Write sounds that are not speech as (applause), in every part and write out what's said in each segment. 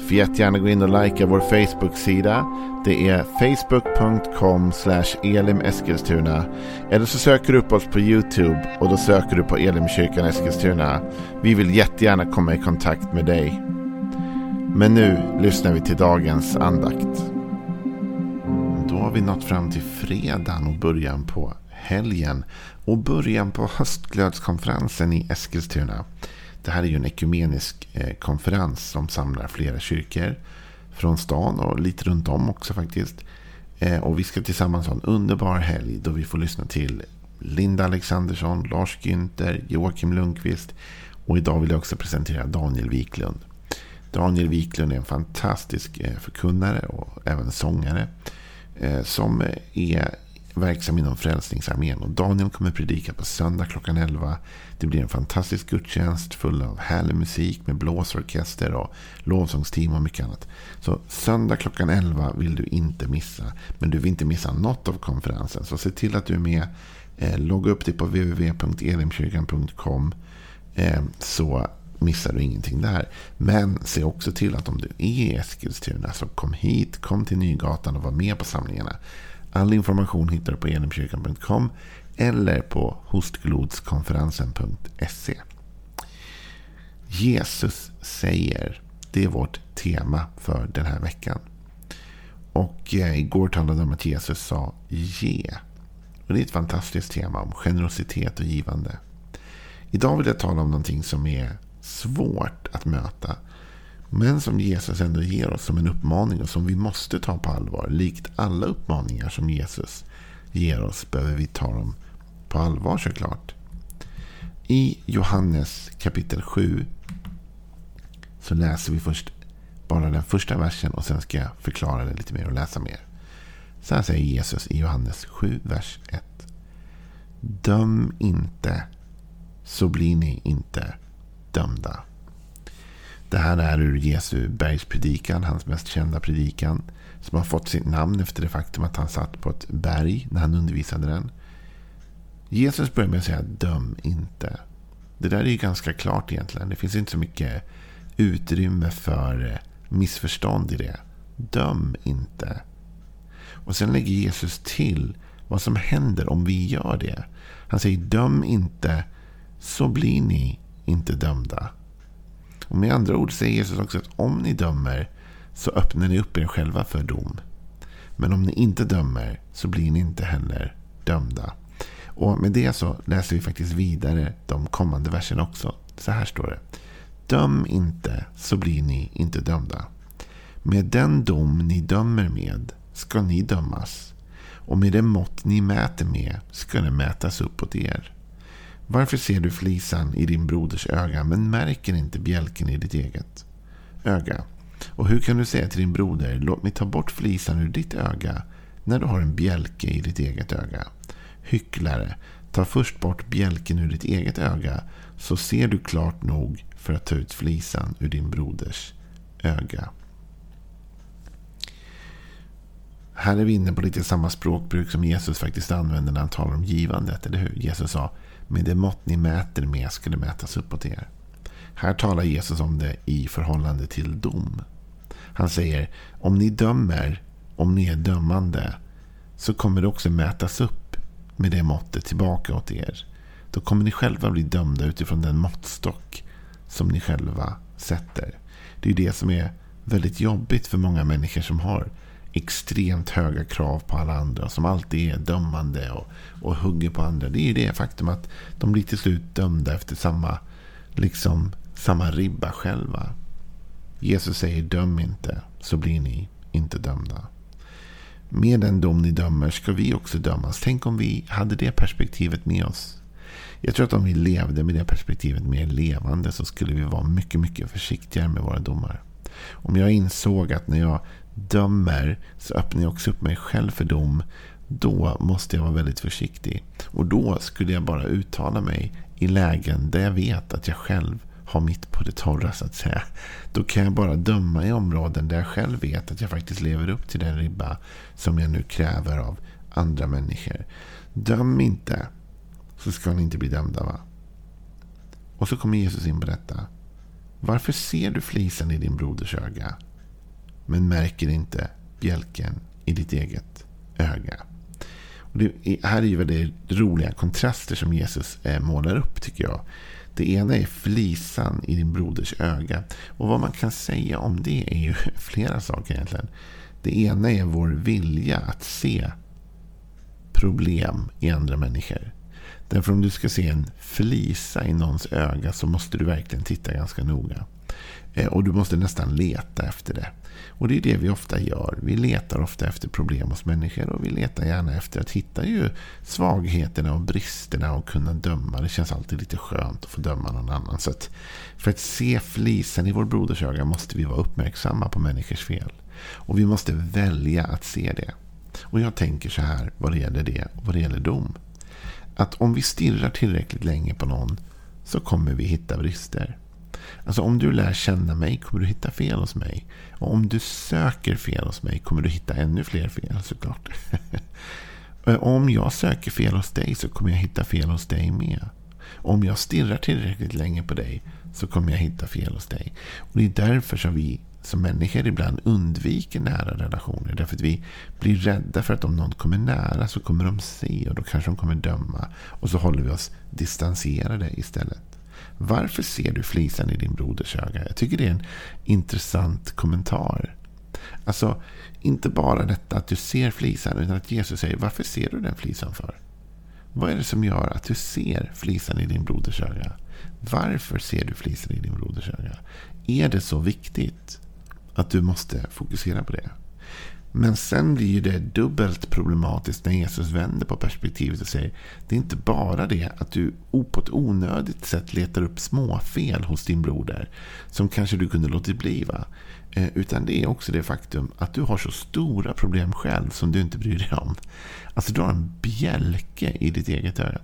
Får jättegärna gå in och likea vår Facebook-sida. Det är facebook.com elimeskilstuna. Eller så söker du upp oss på YouTube och då söker du på Elimkyrkan Eskilstuna. Vi vill jättegärna komma i kontakt med dig. Men nu lyssnar vi till dagens andakt. Då har vi nått fram till fredagen och början på helgen. Och början på höstglödskonferensen i Eskilstuna. Det här är ju en ekumenisk eh, konferens som samlar flera kyrkor från stan och lite runt om också faktiskt. Eh, och vi ska tillsammans ha en underbar helg då vi får lyssna till Linda Alexandersson, Lars Günther, Joakim Lundqvist och idag vill jag också presentera Daniel Wiklund. Daniel Wiklund är en fantastisk eh, förkunnare och även sångare som är verksam inom Frälsningsarmén. Och Daniel kommer predika på söndag klockan 11. Det blir en fantastisk gudstjänst full av härlig musik med blåsorkester och lovsångsteam och mycket annat. Så söndag klockan 11 vill du inte missa. Men du vill inte missa något av konferensen. Så se till att du är med. Eh, logga upp dig på www.elimkyrkan.com eh, så missar du ingenting där. Men se också till att om du är i Eskilstuna så kom hit, kom till Nygatan och var med på samlingarna. All information hittar du på elimkyrkan.com eller på hostglodskonferensen.se. Jesus säger. Det är vårt tema för den här veckan. Och eh, igår talade om att Jesus sa ge. Och det är ett fantastiskt tema om generositet och givande. Idag vill jag tala om någonting som är svårt att möta. Men som Jesus ändå ger oss som en uppmaning och som vi måste ta på allvar. Likt alla uppmaningar som Jesus ger oss behöver vi ta dem på allvar såklart. I Johannes kapitel 7 så läser vi först bara den första versen och sen ska jag förklara det lite mer och läsa mer. Så här säger Jesus i Johannes 7, vers 1. Döm inte så blir ni inte dömda. Det här är ur Jesu bergspredikan, hans mest kända predikan. Som har fått sitt namn efter det faktum att han satt på ett berg när han undervisade den. Jesus börjar med att säga döm inte. Det där är ju ganska klart egentligen. Det finns inte så mycket utrymme för eh, missförstånd i det. Döm inte. Och sen lägger Jesus till vad som händer om vi gör det. Han säger döm inte så blir ni inte dömda. Och med andra ord säger Jesus också att om ni dömer så öppnar ni upp er själva för dom. Men om ni inte dömer så blir ni inte heller dömda. Och med det så läser vi faktiskt vidare de kommande verserna också. Så här står det. Döm inte så blir ni inte dömda. Med den dom ni dömer med ska ni dömas. Och med det mått ni mäter med ska det mätas uppåt er. Varför ser du flisan i din broders öga men märker inte bjälken i ditt eget öga? Och hur kan du säga till din broder, låt mig ta bort flisan ur ditt öga när du har en bjälke i ditt eget öga? Hycklare, ta först bort bjälken ur ditt eget öga så ser du klart nog för att ta ut flisan ur din broders öga. Här är vi inne på lite samma språkbruk som Jesus faktiskt använder när han talar om givandet. Eller hur? Jesus sa med det mått ni mäter med ska det mätas uppåt er. Här talar Jesus om det i förhållande till dom. Han säger om ni dömer, om ni är dömande, så kommer det också mätas upp med det måttet tillbaka åt er. Då kommer ni själva bli dömda utifrån den måttstock som ni själva sätter. Det är det som är väldigt jobbigt för många människor som har extremt höga krav på alla andra. Som alltid är dömande och, och hugger på andra. Det är ju det faktum att de blir till slut dömda efter samma, liksom, samma ribba själva. Jesus säger döm inte så blir ni inte dömda. Med den dom ni dömer ska vi också dömas. Tänk om vi hade det perspektivet med oss. Jag tror att om vi levde med det perspektivet mer levande så skulle vi vara mycket, mycket försiktigare med våra domar. Om jag insåg att när jag dömer så öppnar jag också upp mig själv för dom. Då måste jag vara väldigt försiktig. Och då skulle jag bara uttala mig i lägen där jag vet att jag själv har mitt på det torra så att säga. Då kan jag bara döma i områden där jag själv vet att jag faktiskt lever upp till den ribba som jag nu kräver av andra människor. Döm inte så ska ni inte bli dömda. va? Och så kommer Jesus in på detta. Varför ser du flisen i din broders öga men märker inte bjälken i ditt eget öga? Och det här är ju väldigt roliga kontraster som Jesus eh, målar upp tycker jag. Det ena är flisan i din broders öga. Och vad man kan säga om det är ju (laughs) flera saker egentligen. Det ena är vår vilja att se problem i andra människor. Därför om du ska se en flisa i någons öga så måste du verkligen titta ganska noga. Eh, och du måste nästan leta efter det. Och det är det vi ofta gör. Vi letar ofta efter problem hos människor och vi letar gärna efter att hitta ju svagheterna och bristerna och kunna döma. Det känns alltid lite skönt att få döma någon annan. Så att för att se flisen i vår broders öga måste vi vara uppmärksamma på människors fel. Och vi måste välja att se det. Och jag tänker så här vad det gäller det och vad det gäller dom. Att om vi stirrar tillräckligt länge på någon så kommer vi hitta brister. Alltså om du lär känna mig kommer du hitta fel hos mig. Och om du söker fel hos mig kommer du hitta ännu fler fel såklart. (laughs) om jag söker fel hos dig så kommer jag hitta fel hos dig med. Om jag stirrar tillräckligt länge på dig så kommer jag hitta fel hos dig. Och Det är därför som vi som människor ibland undviker nära relationer. Därför att vi blir rädda för att om någon kommer nära så kommer de se och då kanske de kommer döma. Och så håller vi oss distanserade istället. Varför ser du flisan i din broders öga? Jag tycker det är en intressant kommentar. Alltså, inte bara detta att du ser flisan, utan att Jesus säger varför ser du den flisan för? Vad är det som gör att du ser flisan i din broders öga? Varför ser du flisan i din broders öga? Är det så viktigt att du måste fokusera på det? Men sen blir det dubbelt problematiskt när Jesus vänder på perspektivet och säger det är inte bara det att du på ett onödigt sätt letar upp småfel hos din broder som kanske du kunde låtit bli. Va? Eh, utan det är också det faktum att du har så stora problem själv som du inte bryr dig om. Alltså du har en bjälke i ditt eget öga.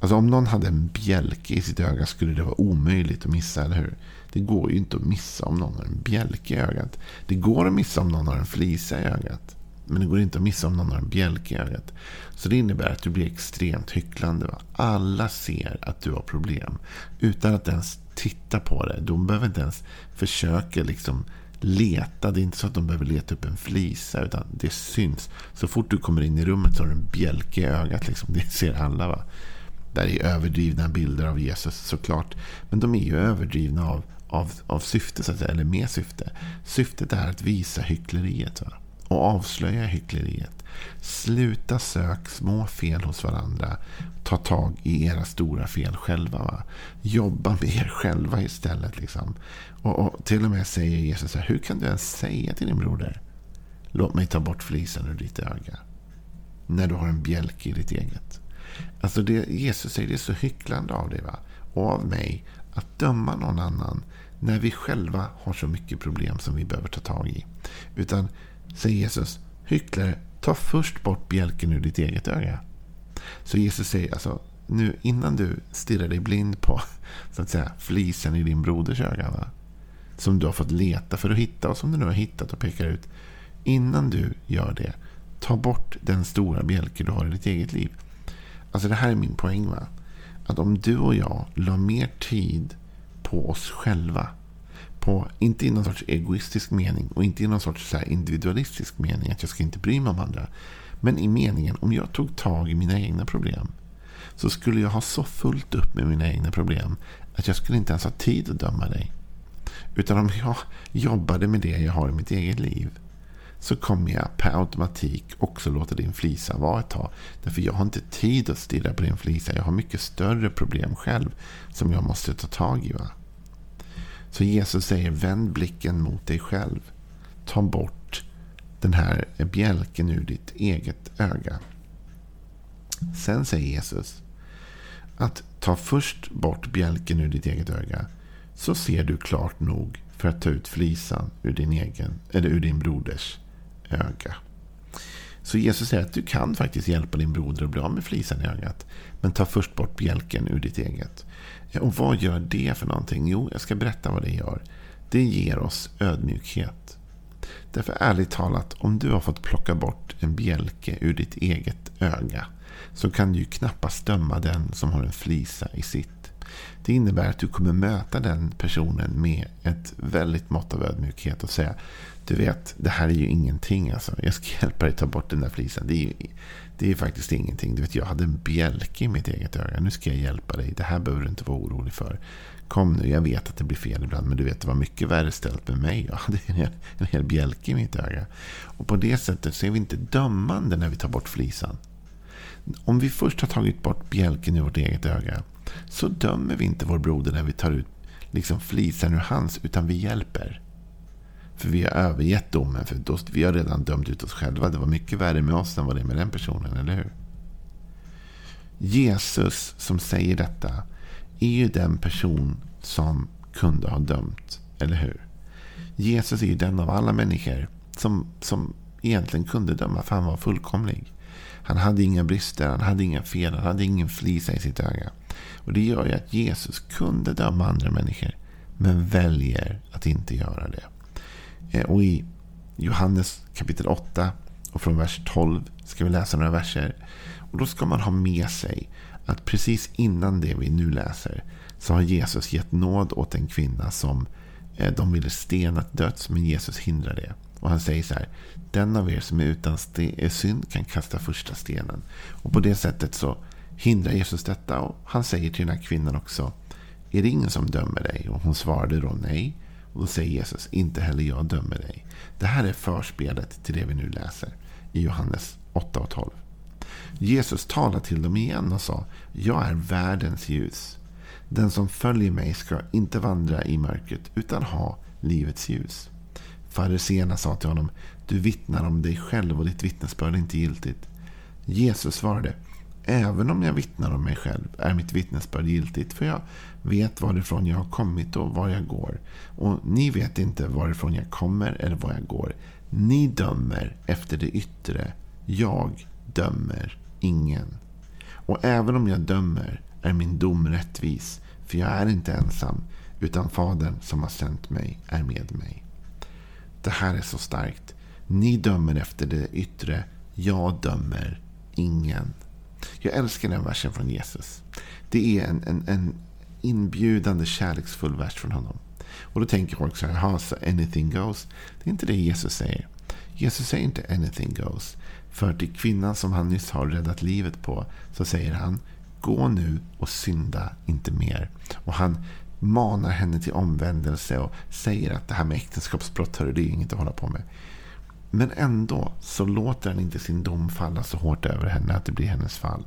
Alltså om någon hade en bjälke i sitt öga skulle det vara omöjligt att missa, eller hur? Det går ju inte att missa om någon har en bjälke i ögat. Det går att missa om någon har en flisa i ögat. Men det går inte att missa om någon har en bjälke i ögat. Så det innebär att du blir extremt hycklande. Va? Alla ser att du har problem. Utan att ens titta på det. De behöver inte ens försöka liksom leta. Det är inte så att de behöver leta upp en flisa. Utan det syns. Så fort du kommer in i rummet så har du en bjälke i ögat. Liksom. Det ser alla. va. Där är överdrivna bilder av Jesus såklart. Men de är ju överdrivna av av, av syfte, så att säga, eller med syfte. Syftet är att visa hyckleriet va? och avslöja hyckleriet. Sluta sök små fel hos varandra. Ta tag i era stora fel själva. Va? Jobba med er själva istället. Liksom. Och, och Till och med säger Jesus så här, hur kan du ens säga till din broder Låt mig ta bort flisen ur ditt öga. När du har en bjälke i ditt eget. Alltså det Jesus säger det är så hycklande av dig va? och av mig att döma någon annan när vi själva har så mycket problem som vi behöver ta tag i. Utan, säger Jesus, hycklare, ta först bort bjälken ur ditt eget öga. Så Jesus säger alltså, nu innan du stirrar dig blind på (laughs) så att säga, flisen i din broders öga. Va? Som du har fått leta för att hitta och som du nu har hittat och pekar ut. Innan du gör det, ta bort den stora bjälke du har i ditt eget liv. Alltså det här är min poäng. va? Att om du och jag la mer tid på oss själva. På, inte i någon sorts egoistisk mening och inte i någon sorts så individualistisk mening. Att jag ska inte bry mig om andra. Men i meningen, om jag tog tag i mina egna problem. Så skulle jag ha så fullt upp med mina egna problem. Att jag skulle inte ens ha tid att döma dig. Utan om jag jobbade med det jag har i mitt eget liv så kommer jag per automatik också låta din flisa vara ett tag. Därför jag har inte tid att stirra på din flisa. Jag har mycket större problem själv som jag måste ta tag i. Va? Så Jesus säger vänd blicken mot dig själv. Ta bort den här bjälken ur ditt eget öga. Sen säger Jesus att ta först bort bjälken ur ditt eget öga. Så ser du klart nog för att ta ut flisan ur din, egen, eller ur din broders öga. Så Jesus säger att du kan faktiskt hjälpa din broder att bli av med flisan i ögat. Men ta först bort bjälken ur ditt eget. Och vad gör det för någonting? Jo, jag ska berätta vad det gör. Det ger oss ödmjukhet. Därför ärligt talat, om du har fått plocka bort en bjälke ur ditt eget öga så kan du ju knappast döma den som har en flisa i sitt. Det innebär att du kommer möta den personen med ett väldigt mått av ödmjukhet och säga du vet, det här är ju ingenting. Alltså. Jag ska (laughs) hjälpa dig ta bort den där flisen. Det är, ju, det är faktiskt ingenting. Du vet, jag hade en bjälke i mitt eget öga. Nu ska jag hjälpa dig. Det här behöver du inte vara orolig för. Kom nu, jag vet att det blir fel ibland. Men du vet, det var mycket värre ställt med mig. Jag hade en hel, en hel bjälke i mitt öga. Och på det sättet så är vi inte dömande när vi tar bort flisan. Om vi först har tagit bort bjälken i vårt eget öga. Så dömer vi inte vår broder när vi tar ut liksom flisan ur hans. Utan vi hjälper. För vi har övergett domen. För då, vi har redan dömt ut oss själva. Det var mycket värre med oss än vad det är med den personen, eller hur? Jesus som säger detta är ju den person som kunde ha dömt, eller hur? Jesus är ju den av alla människor som, som egentligen kunde döma, för han var fullkomlig. Han hade inga brister, han hade inga fel, han hade ingen flisa i sitt öga. Och Det gör ju att Jesus kunde döma andra människor, men väljer att inte göra det. Eh, och i Johannes kapitel 8 och från vers 12 ska vi läsa några verser. Och Då ska man ha med sig att precis innan det vi nu läser så har Jesus gett nåd åt en kvinna som eh, de ville stena till döds, men Jesus hindrar det. Och han säger så här. Den av er som är utan eh, synd kan kasta första stenen. Och på det sättet så hindrar Jesus detta. Och han säger till den här kvinnan också. Är det ingen som dömer dig? Och hon svarade då nej. Och då säger Jesus, inte heller jag dömer dig. Det här är förspelet till det vi nu läser i Johannes 8 och 12. Jesus talade till dem igen och sa, jag är världens ljus. Den som följer mig ska inte vandra i mörkret utan ha livets ljus. Fariséerna sa till honom, du vittnar om dig själv och ditt vittnesbörd är inte giltigt. Jesus svarade, Även om jag vittnar om mig själv är mitt vittnesbörd giltigt för jag vet varifrån jag har kommit och var jag går. Och ni vet inte varifrån jag kommer eller var jag går. Ni dömer efter det yttre. Jag dömer ingen. Och även om jag dömer är min dom rättvis. För jag är inte ensam. Utan Fadern som har sänt mig är med mig. Det här är så starkt. Ni dömer efter det yttre. Jag dömer ingen. Jag älskar den versen från Jesus. Det är en, en, en inbjudande kärleksfull vers från honom. Och då tänker folk så här, jaha, så anything goes. Det är inte det Jesus säger. Jesus säger inte anything goes. För till kvinnan som han nyss har räddat livet på så säger han, gå nu och synda inte mer. Och han manar henne till omvändelse och säger att det här med äktenskapsbrott, hör, det är inget att hålla på med. Men ändå så låter han inte sin dom falla så hårt över henne att det blir hennes fall.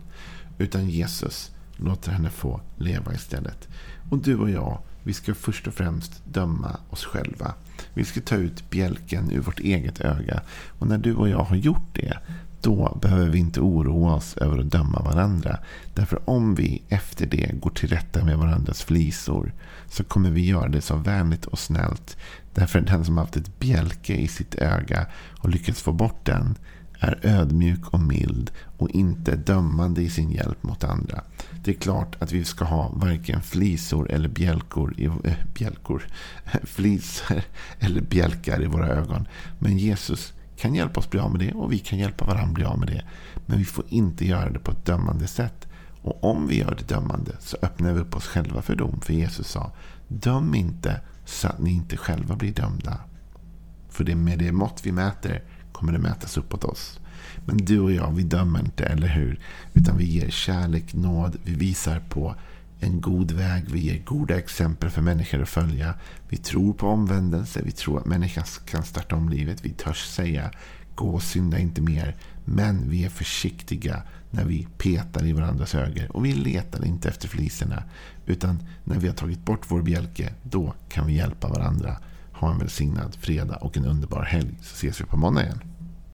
Utan Jesus låter henne få leva istället. Och du och jag, vi ska först och främst döma oss själva. Vi ska ta ut bjälken ur vårt eget öga. Och när du och jag har gjort det, då behöver vi inte oroa oss över att döma varandra. Därför om vi efter det går till rätta med varandras flisor så kommer vi göra det så vänligt och snällt. Därför den som haft ett bjälke i sitt öga och lyckats få bort den är ödmjuk och mild och inte dömande i sin hjälp mot andra. Det är klart att vi ska ha varken flisor eller bjälkor i, äh, bjälkor, (laughs) flisor eller bjälkar i våra ögon. Men Jesus kan hjälpa oss bli av med det och vi kan hjälpa varandra bli av med det. Men vi får inte göra det på ett dömande sätt. Och om vi gör det dömande så öppnar vi upp oss själva för dom. För Jesus sa, döm inte så att ni inte själva blir dömda. För det med det mått vi mäter kommer det mätas uppåt oss. Men du och jag, vi dömer inte, eller hur? Utan vi ger kärlek, nåd, vi visar på en god väg. Vi ger goda exempel för människor att följa. Vi tror på omvändelse. Vi tror att människan kan starta om livet. Vi törs säga gå och synda inte mer. Men vi är försiktiga när vi petar i varandras ögon. Och vi letar inte efter fliserna. Utan när vi har tagit bort vår bjälke, då kan vi hjälpa varandra. Ha en välsignad fredag och en underbar helg. Så ses vi på måndag igen.